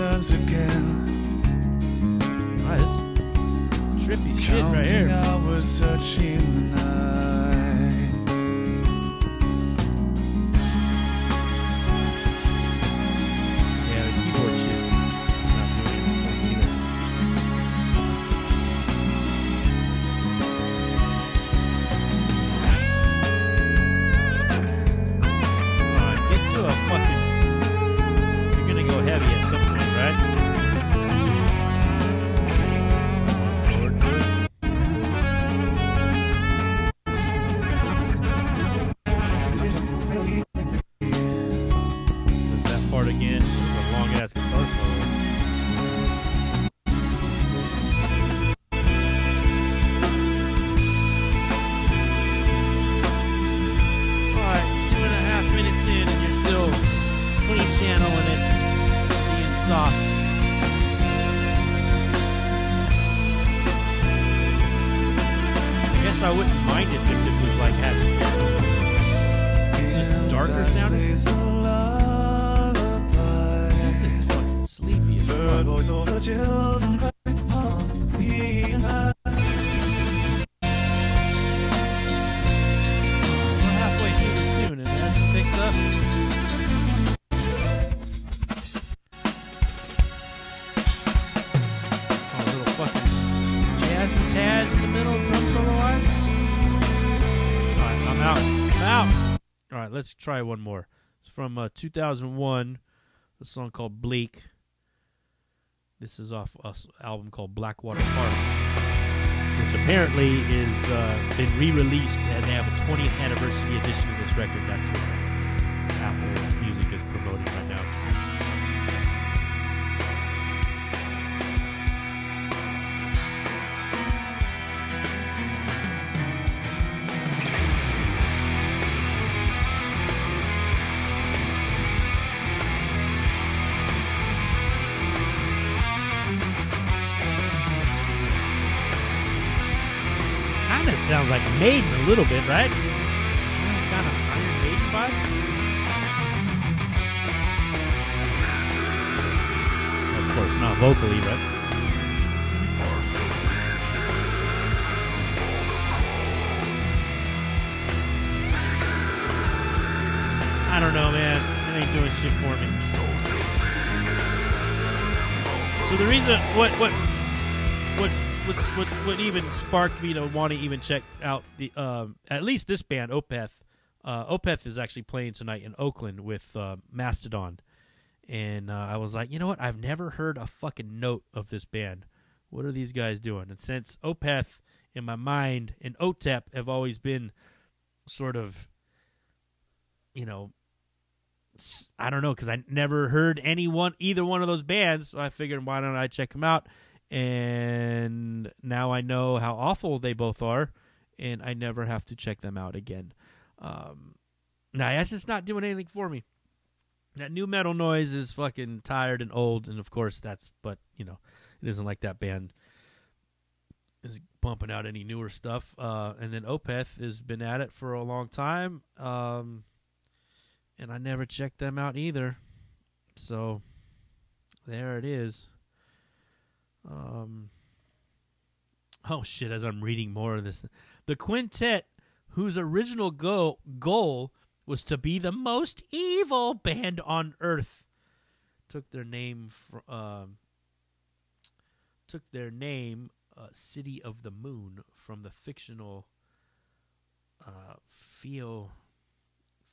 Disappears and
try one more. It's from uh, 2001, a song called Bleak. This is off a s- album called Blackwater Park which apparently is uh, been re-released and they have a 20th anniversary edition of this record. That's what Maiden a little bit, right? Kind of Iron Maiden vibe. Of course, not vocally, but I don't know, man. It ain't doing shit for me. So the reason, what, what, what, what, what, even sparked me to want to even check out the, um, at least this band, Opeth. Uh, Opeth is actually playing tonight in Oakland with uh, Mastodon, and uh, I was like, you know what? I've never heard a fucking note of this band. What are these guys doing? And since Opeth, in my mind, and OTEP have always been sort of, you know, I don't know because I never heard anyone either one of those bands. So I figured why don't I check them out? And now I know how awful they both are, and I never have to check them out again. Um, now that's just not doing anything for me. That new metal noise is fucking tired and old, and of course that's. But you know, it isn't like that band is pumping out any newer stuff. Uh, and then Opeth has been at it for a long time. Um, and I never checked them out either. So there it is. Um, oh shit! As I'm reading more of this, the quintet, whose original go- goal was to be the most evil band on earth, took their name from um, took their name, uh, City of the Moon, from the fictional uh, Theo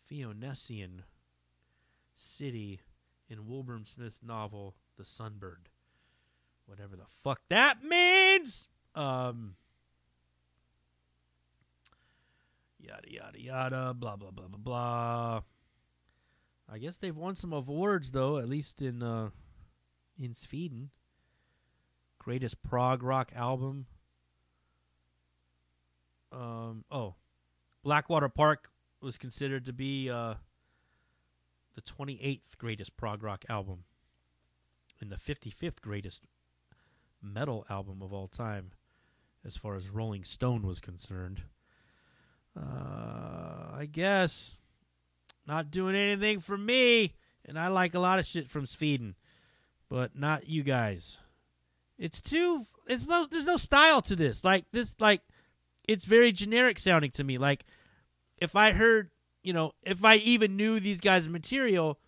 Theonessian city in Wilbur Smith's novel The Sunbird. Whatever the fuck that means. Um yada yada yada blah blah blah blah blah. I guess they've won some awards though, at least in uh in Sweden. Greatest prog rock album. Um oh. Blackwater Park was considered to be uh, the 28th greatest prog rock album and the 55th greatest metal album of all time, as far as Rolling Stone was concerned. Uh, I guess not doing anything for me. and I like a lot of shit from Sweden, but not you guys. It's too. It's no. There's no style to this. Like this. Like it's very generic sounding to me. Like if I heard, you know, if I even knew these guys' material,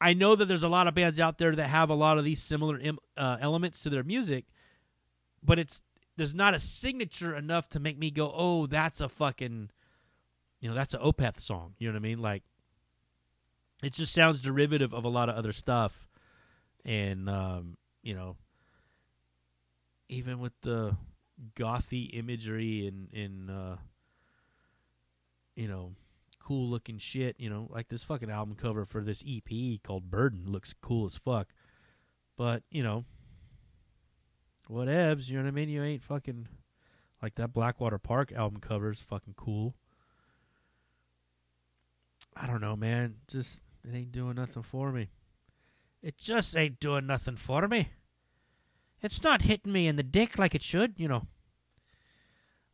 I know that there's a lot of bands out there that have a lot of these similar Im- uh, elements to their music, but it's there's not a signature enough to make me go, oh, that's a fucking, you know, that's an Opeth song. You know what I mean? Like, it just sounds derivative of a lot of other stuff, and um, you know, even with the gothy imagery and and uh, you know, cool looking shit. You know, like this fucking album cover for this EP called Burden looks cool as fuck, but you know whatevs, you know what I mean? You ain't fucking like that Blackwater Park album cover is fucking cool. I don't know, man. Just it ain't doing nothing for me. It just ain't doing nothing for me. It's not hitting me in the dick like it should, you know.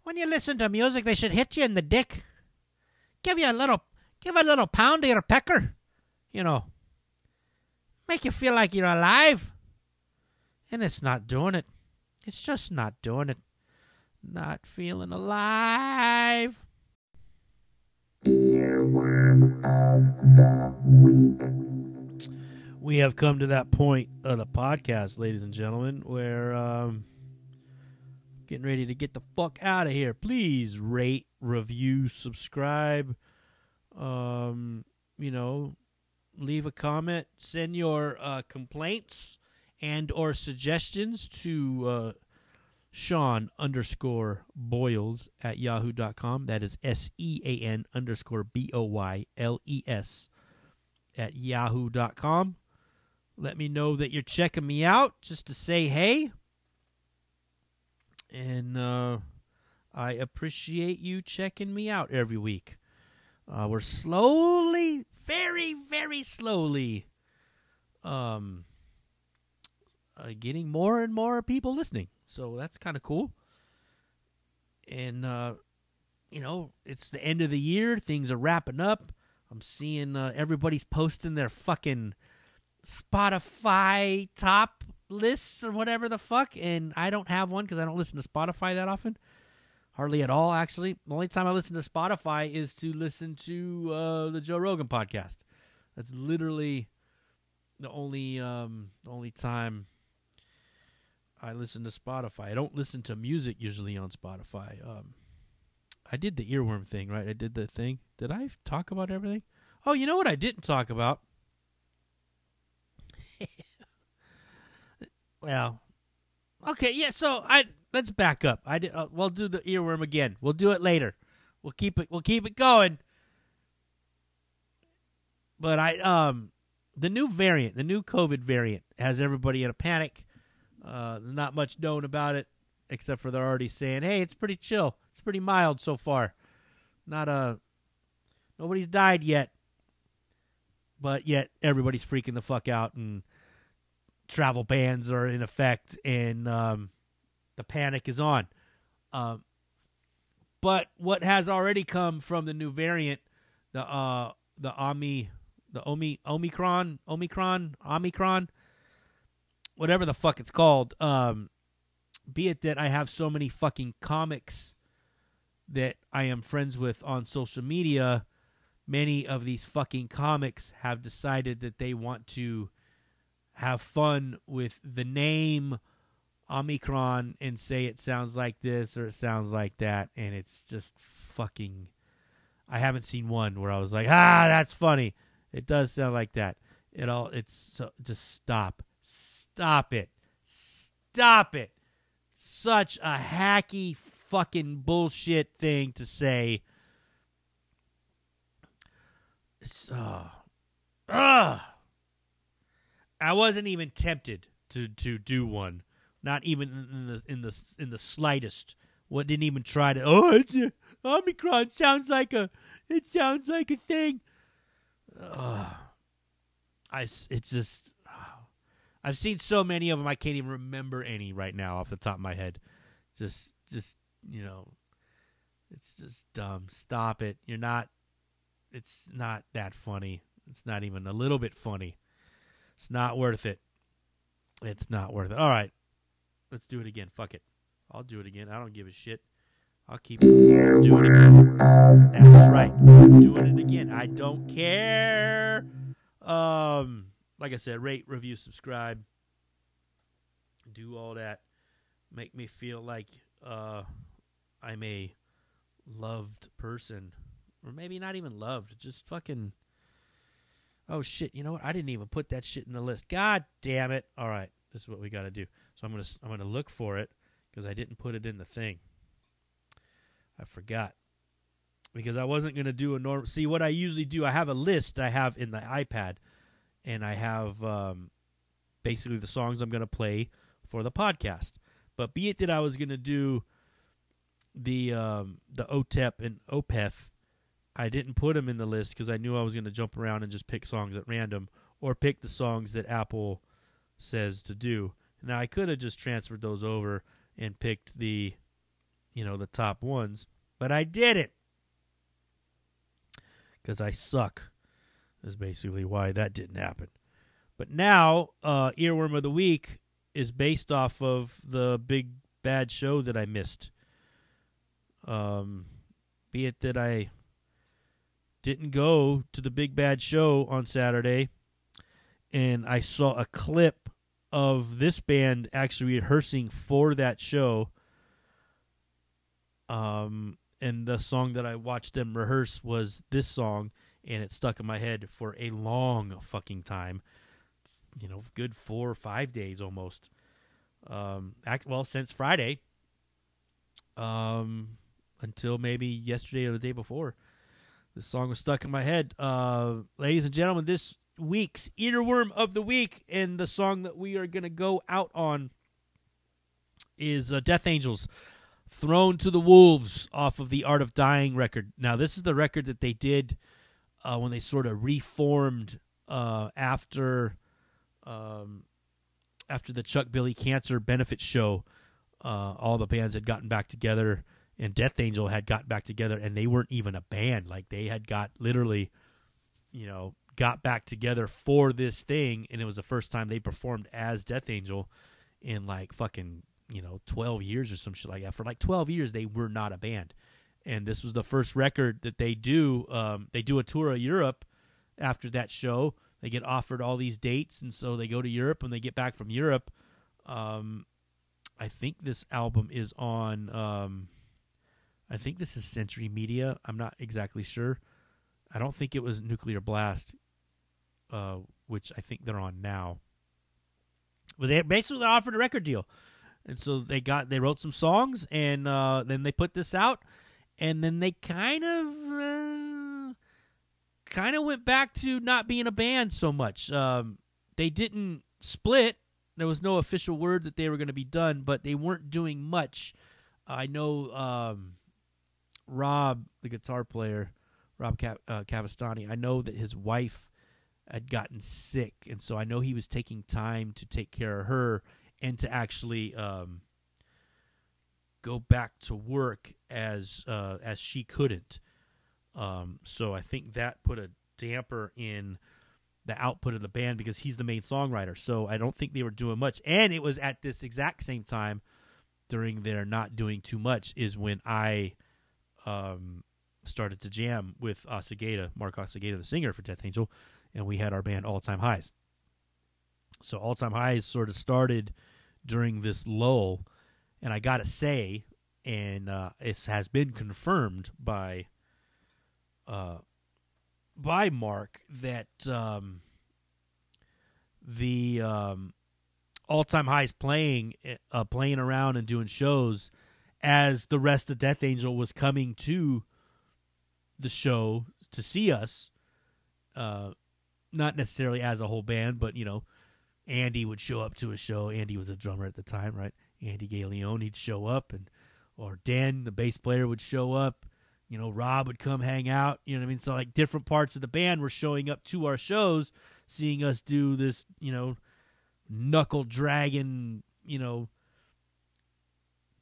When you listen to music, they should hit you in the dick. Give you a little, give a little pound to your pecker, you know. Make you feel like you're alive. And it's not doing it. It's just not doing it. Not feeling alive. Earworm of the week. We have come to that point of the podcast, ladies and gentlemen, where um getting ready to get the fuck out of here. Please rate, review, subscribe. Um, you know, leave a comment, send your uh, complaints and or suggestions to uh, Sean underscore Boyles at yahoo.com. That is S E A N underscore B O Y L E S at yahoo.com. Let me know that you're checking me out just to say hey. And uh, I appreciate you checking me out every week. Uh, we're slowly, very, very slowly, um, uh, getting more and more people listening. So that's kind of cool. And, uh, you know, it's the end of the year. Things are wrapping up. I'm seeing uh, everybody's posting their fucking Spotify top lists or whatever the fuck. And I don't have one because I don't listen to Spotify that often. Hardly at all, actually. The only time I listen to Spotify is to listen to uh, the Joe Rogan podcast. That's literally the only um, only time I listen to Spotify. I don't listen to music usually on Spotify. Um, I did the earworm thing, right? I did the thing. Did I talk about everything? Oh, you know what I didn't talk about? well, okay, yeah. So I let's back up. I did. Uh, we'll do the earworm again. We'll do it later. We'll keep it. We'll keep it going. But I um, the new variant, the new COVID variant, has everybody in a panic. Uh, not much known about it, except for they're already saying, "Hey, it's pretty chill. It's pretty mild so far. Not a nobody's died yet, but yet everybody's freaking the fuck out, and travel bans are in effect, and um, the panic is on. Um, but what has already come from the new variant, the uh, the Omi, the Omi Omicron, Omicron, Omicron, whatever the fuck it's called. Um, be it that I have so many fucking comics that I am friends with on social media, many of these fucking comics have decided that they want to have fun with the name Omicron and say it sounds like this or it sounds like that, and it's just fucking. I haven't seen one where I was like, ah, that's funny. It does sound like that. It all. It's so. Just stop. Stop it. Stop it. Such a hacky fucking bullshit thing to say. It's uh, uh, I wasn't even tempted to to do one. Not even in the in the in the slightest. What didn't even try to. Oh, it's a, Omicron sounds like a. It sounds like a thing. Uh, I. It's just. I've seen so many of them. I can't even remember any right now off the top of my head. Just, just you know, it's just dumb. Stop it. You're not. It's not that funny. It's not even a little bit funny. It's not worth it. It's not worth it. All right. Let's do it again. Fuck it. I'll do it again. I don't give a shit. I'll keep doing it again. That's right. I'm doing it again. I don't care. Um, like I said, rate, review, subscribe, do all that. Make me feel like uh, I'm a loved person, or maybe not even loved. Just fucking. Oh shit! You know what? I didn't even put that shit in the list. God damn it! All right, this is what we got to do. So I'm gonna I'm gonna look for it because I didn't put it in the thing. I forgot because I wasn't gonna do a normal. See what I usually do. I have a list I have in the iPad, and I have um, basically the songs I'm gonna play for the podcast. But be it that I was gonna do the um, the OTEP and Opeth, I didn't put them in the list because I knew I was gonna jump around and just pick songs at random or pick the songs that Apple says to do. Now I could have just transferred those over and picked the, you know, the top ones, but I didn't because I suck. Is basically why that didn't happen. But now, uh, earworm of the week is based off of the big bad show that I missed. Um, be it that I didn't go to the big bad show on Saturday, and I saw a clip of this band actually rehearsing for that show. Um, and the song that I watched them rehearse was this song, and it stuck in my head for a long fucking time. You know, good four or five days almost. Um, act well since Friday. Um, until maybe yesterday or the day before. This song was stuck in my head. Uh, ladies and gentlemen, this week's earworm of the week, and the song that we are gonna go out on is uh, Death Angels thrown to the wolves off of the art of dying record now this is the record that they did uh, when they sort of reformed uh, after um, after the chuck billy cancer benefit show uh, all the bands had gotten back together and death angel had gotten back together and they weren't even a band. Like they had got literally you know got back together for this thing and it was the first time they performed as death angel in like fucking you know 12 years or some shit like that. For like 12 years they were not a band. And this was the first record that they do um, they do a tour of europe after that show. They get offered all these dates and so they go to europe when they get back from europe um, i think this album is on um, i think this is century media. I'm not exactly sure. I don't think it was nuclear blast uh, which i think they're on now. But they basically offered a record deal. And so they got they wrote some songs and uh, then they put this out. And then they kind of uh, kind of went back to not being a band so much. Um, they didn't split. There was no official word that they were going to be done but they weren't doing much. I know um, rob the guitar player rob Cav- uh, Cavestany i know that his wife had gotten sick and so i know he was taking time to take care of her and to actually um, go back to work as uh, as she couldn't. Um, so I think that put a damper in the output of the band because he's the main songwriter. So I don't think they were doing much. And it was at this exact same time during their not doing too much is when I um, started to jam with Osegueda, Mark Osegueda, the singer for Death Angel, and we had our band All Time Highs. So All Time Highs sort of started during this lull, and I gotta say, and uh, it has been confirmed by uh, by Mark that um, the um, All Time Highs playing uh, playing around and doing shows as the rest of Death Angel was coming to the show to see us. Uh, not necessarily as a whole band, but you know, Andy would show up to a show. Andy was a drummer at the time, right? Andy Galeon, he'd show up, and or Dan, the bass player, would show up. You know, Rob would come hang out. You know what I mean? So like different parts of the band were showing up to our shows, seeing us do this. You know, knuckle dragon. You know,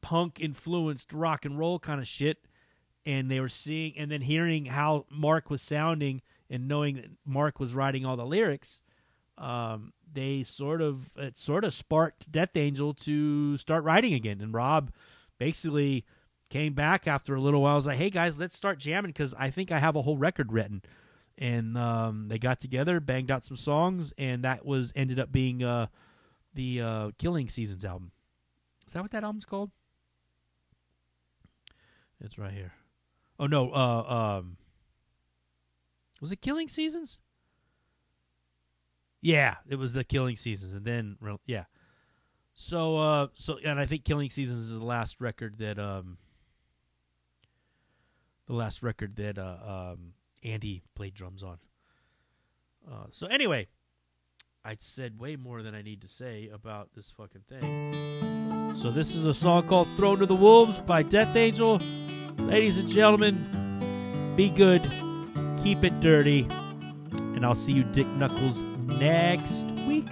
punk influenced rock and roll kind of shit. And they were seeing and then hearing how Mark was sounding and knowing that Mark was writing all the lyrics, um, they sort of it sort of sparked Death Angel to start writing again. And Rob basically came back after a little while. Was like, "Hey guys, let's start jamming because I think I have a whole record written." And um, they got together, banged out some songs, and that was ended up being uh, the uh, Killing Seasons album. Is that what that album's called? It's right here. Oh no, uh, um, was it Killing Seasons? Yeah, it was the Killing Seasons, and then yeah. So, uh, so, and I think Killing Seasons is the last record that, um, the last record that uh, um, Andy played drums on. Uh, so anyway, I said way more than I need to say about this fucking thing. So this is a song called "Thrown to the Wolves" by Death Angel. Ladies and gentlemen, be good, keep it dirty, and I'll see you, Dick Knuckles, next week.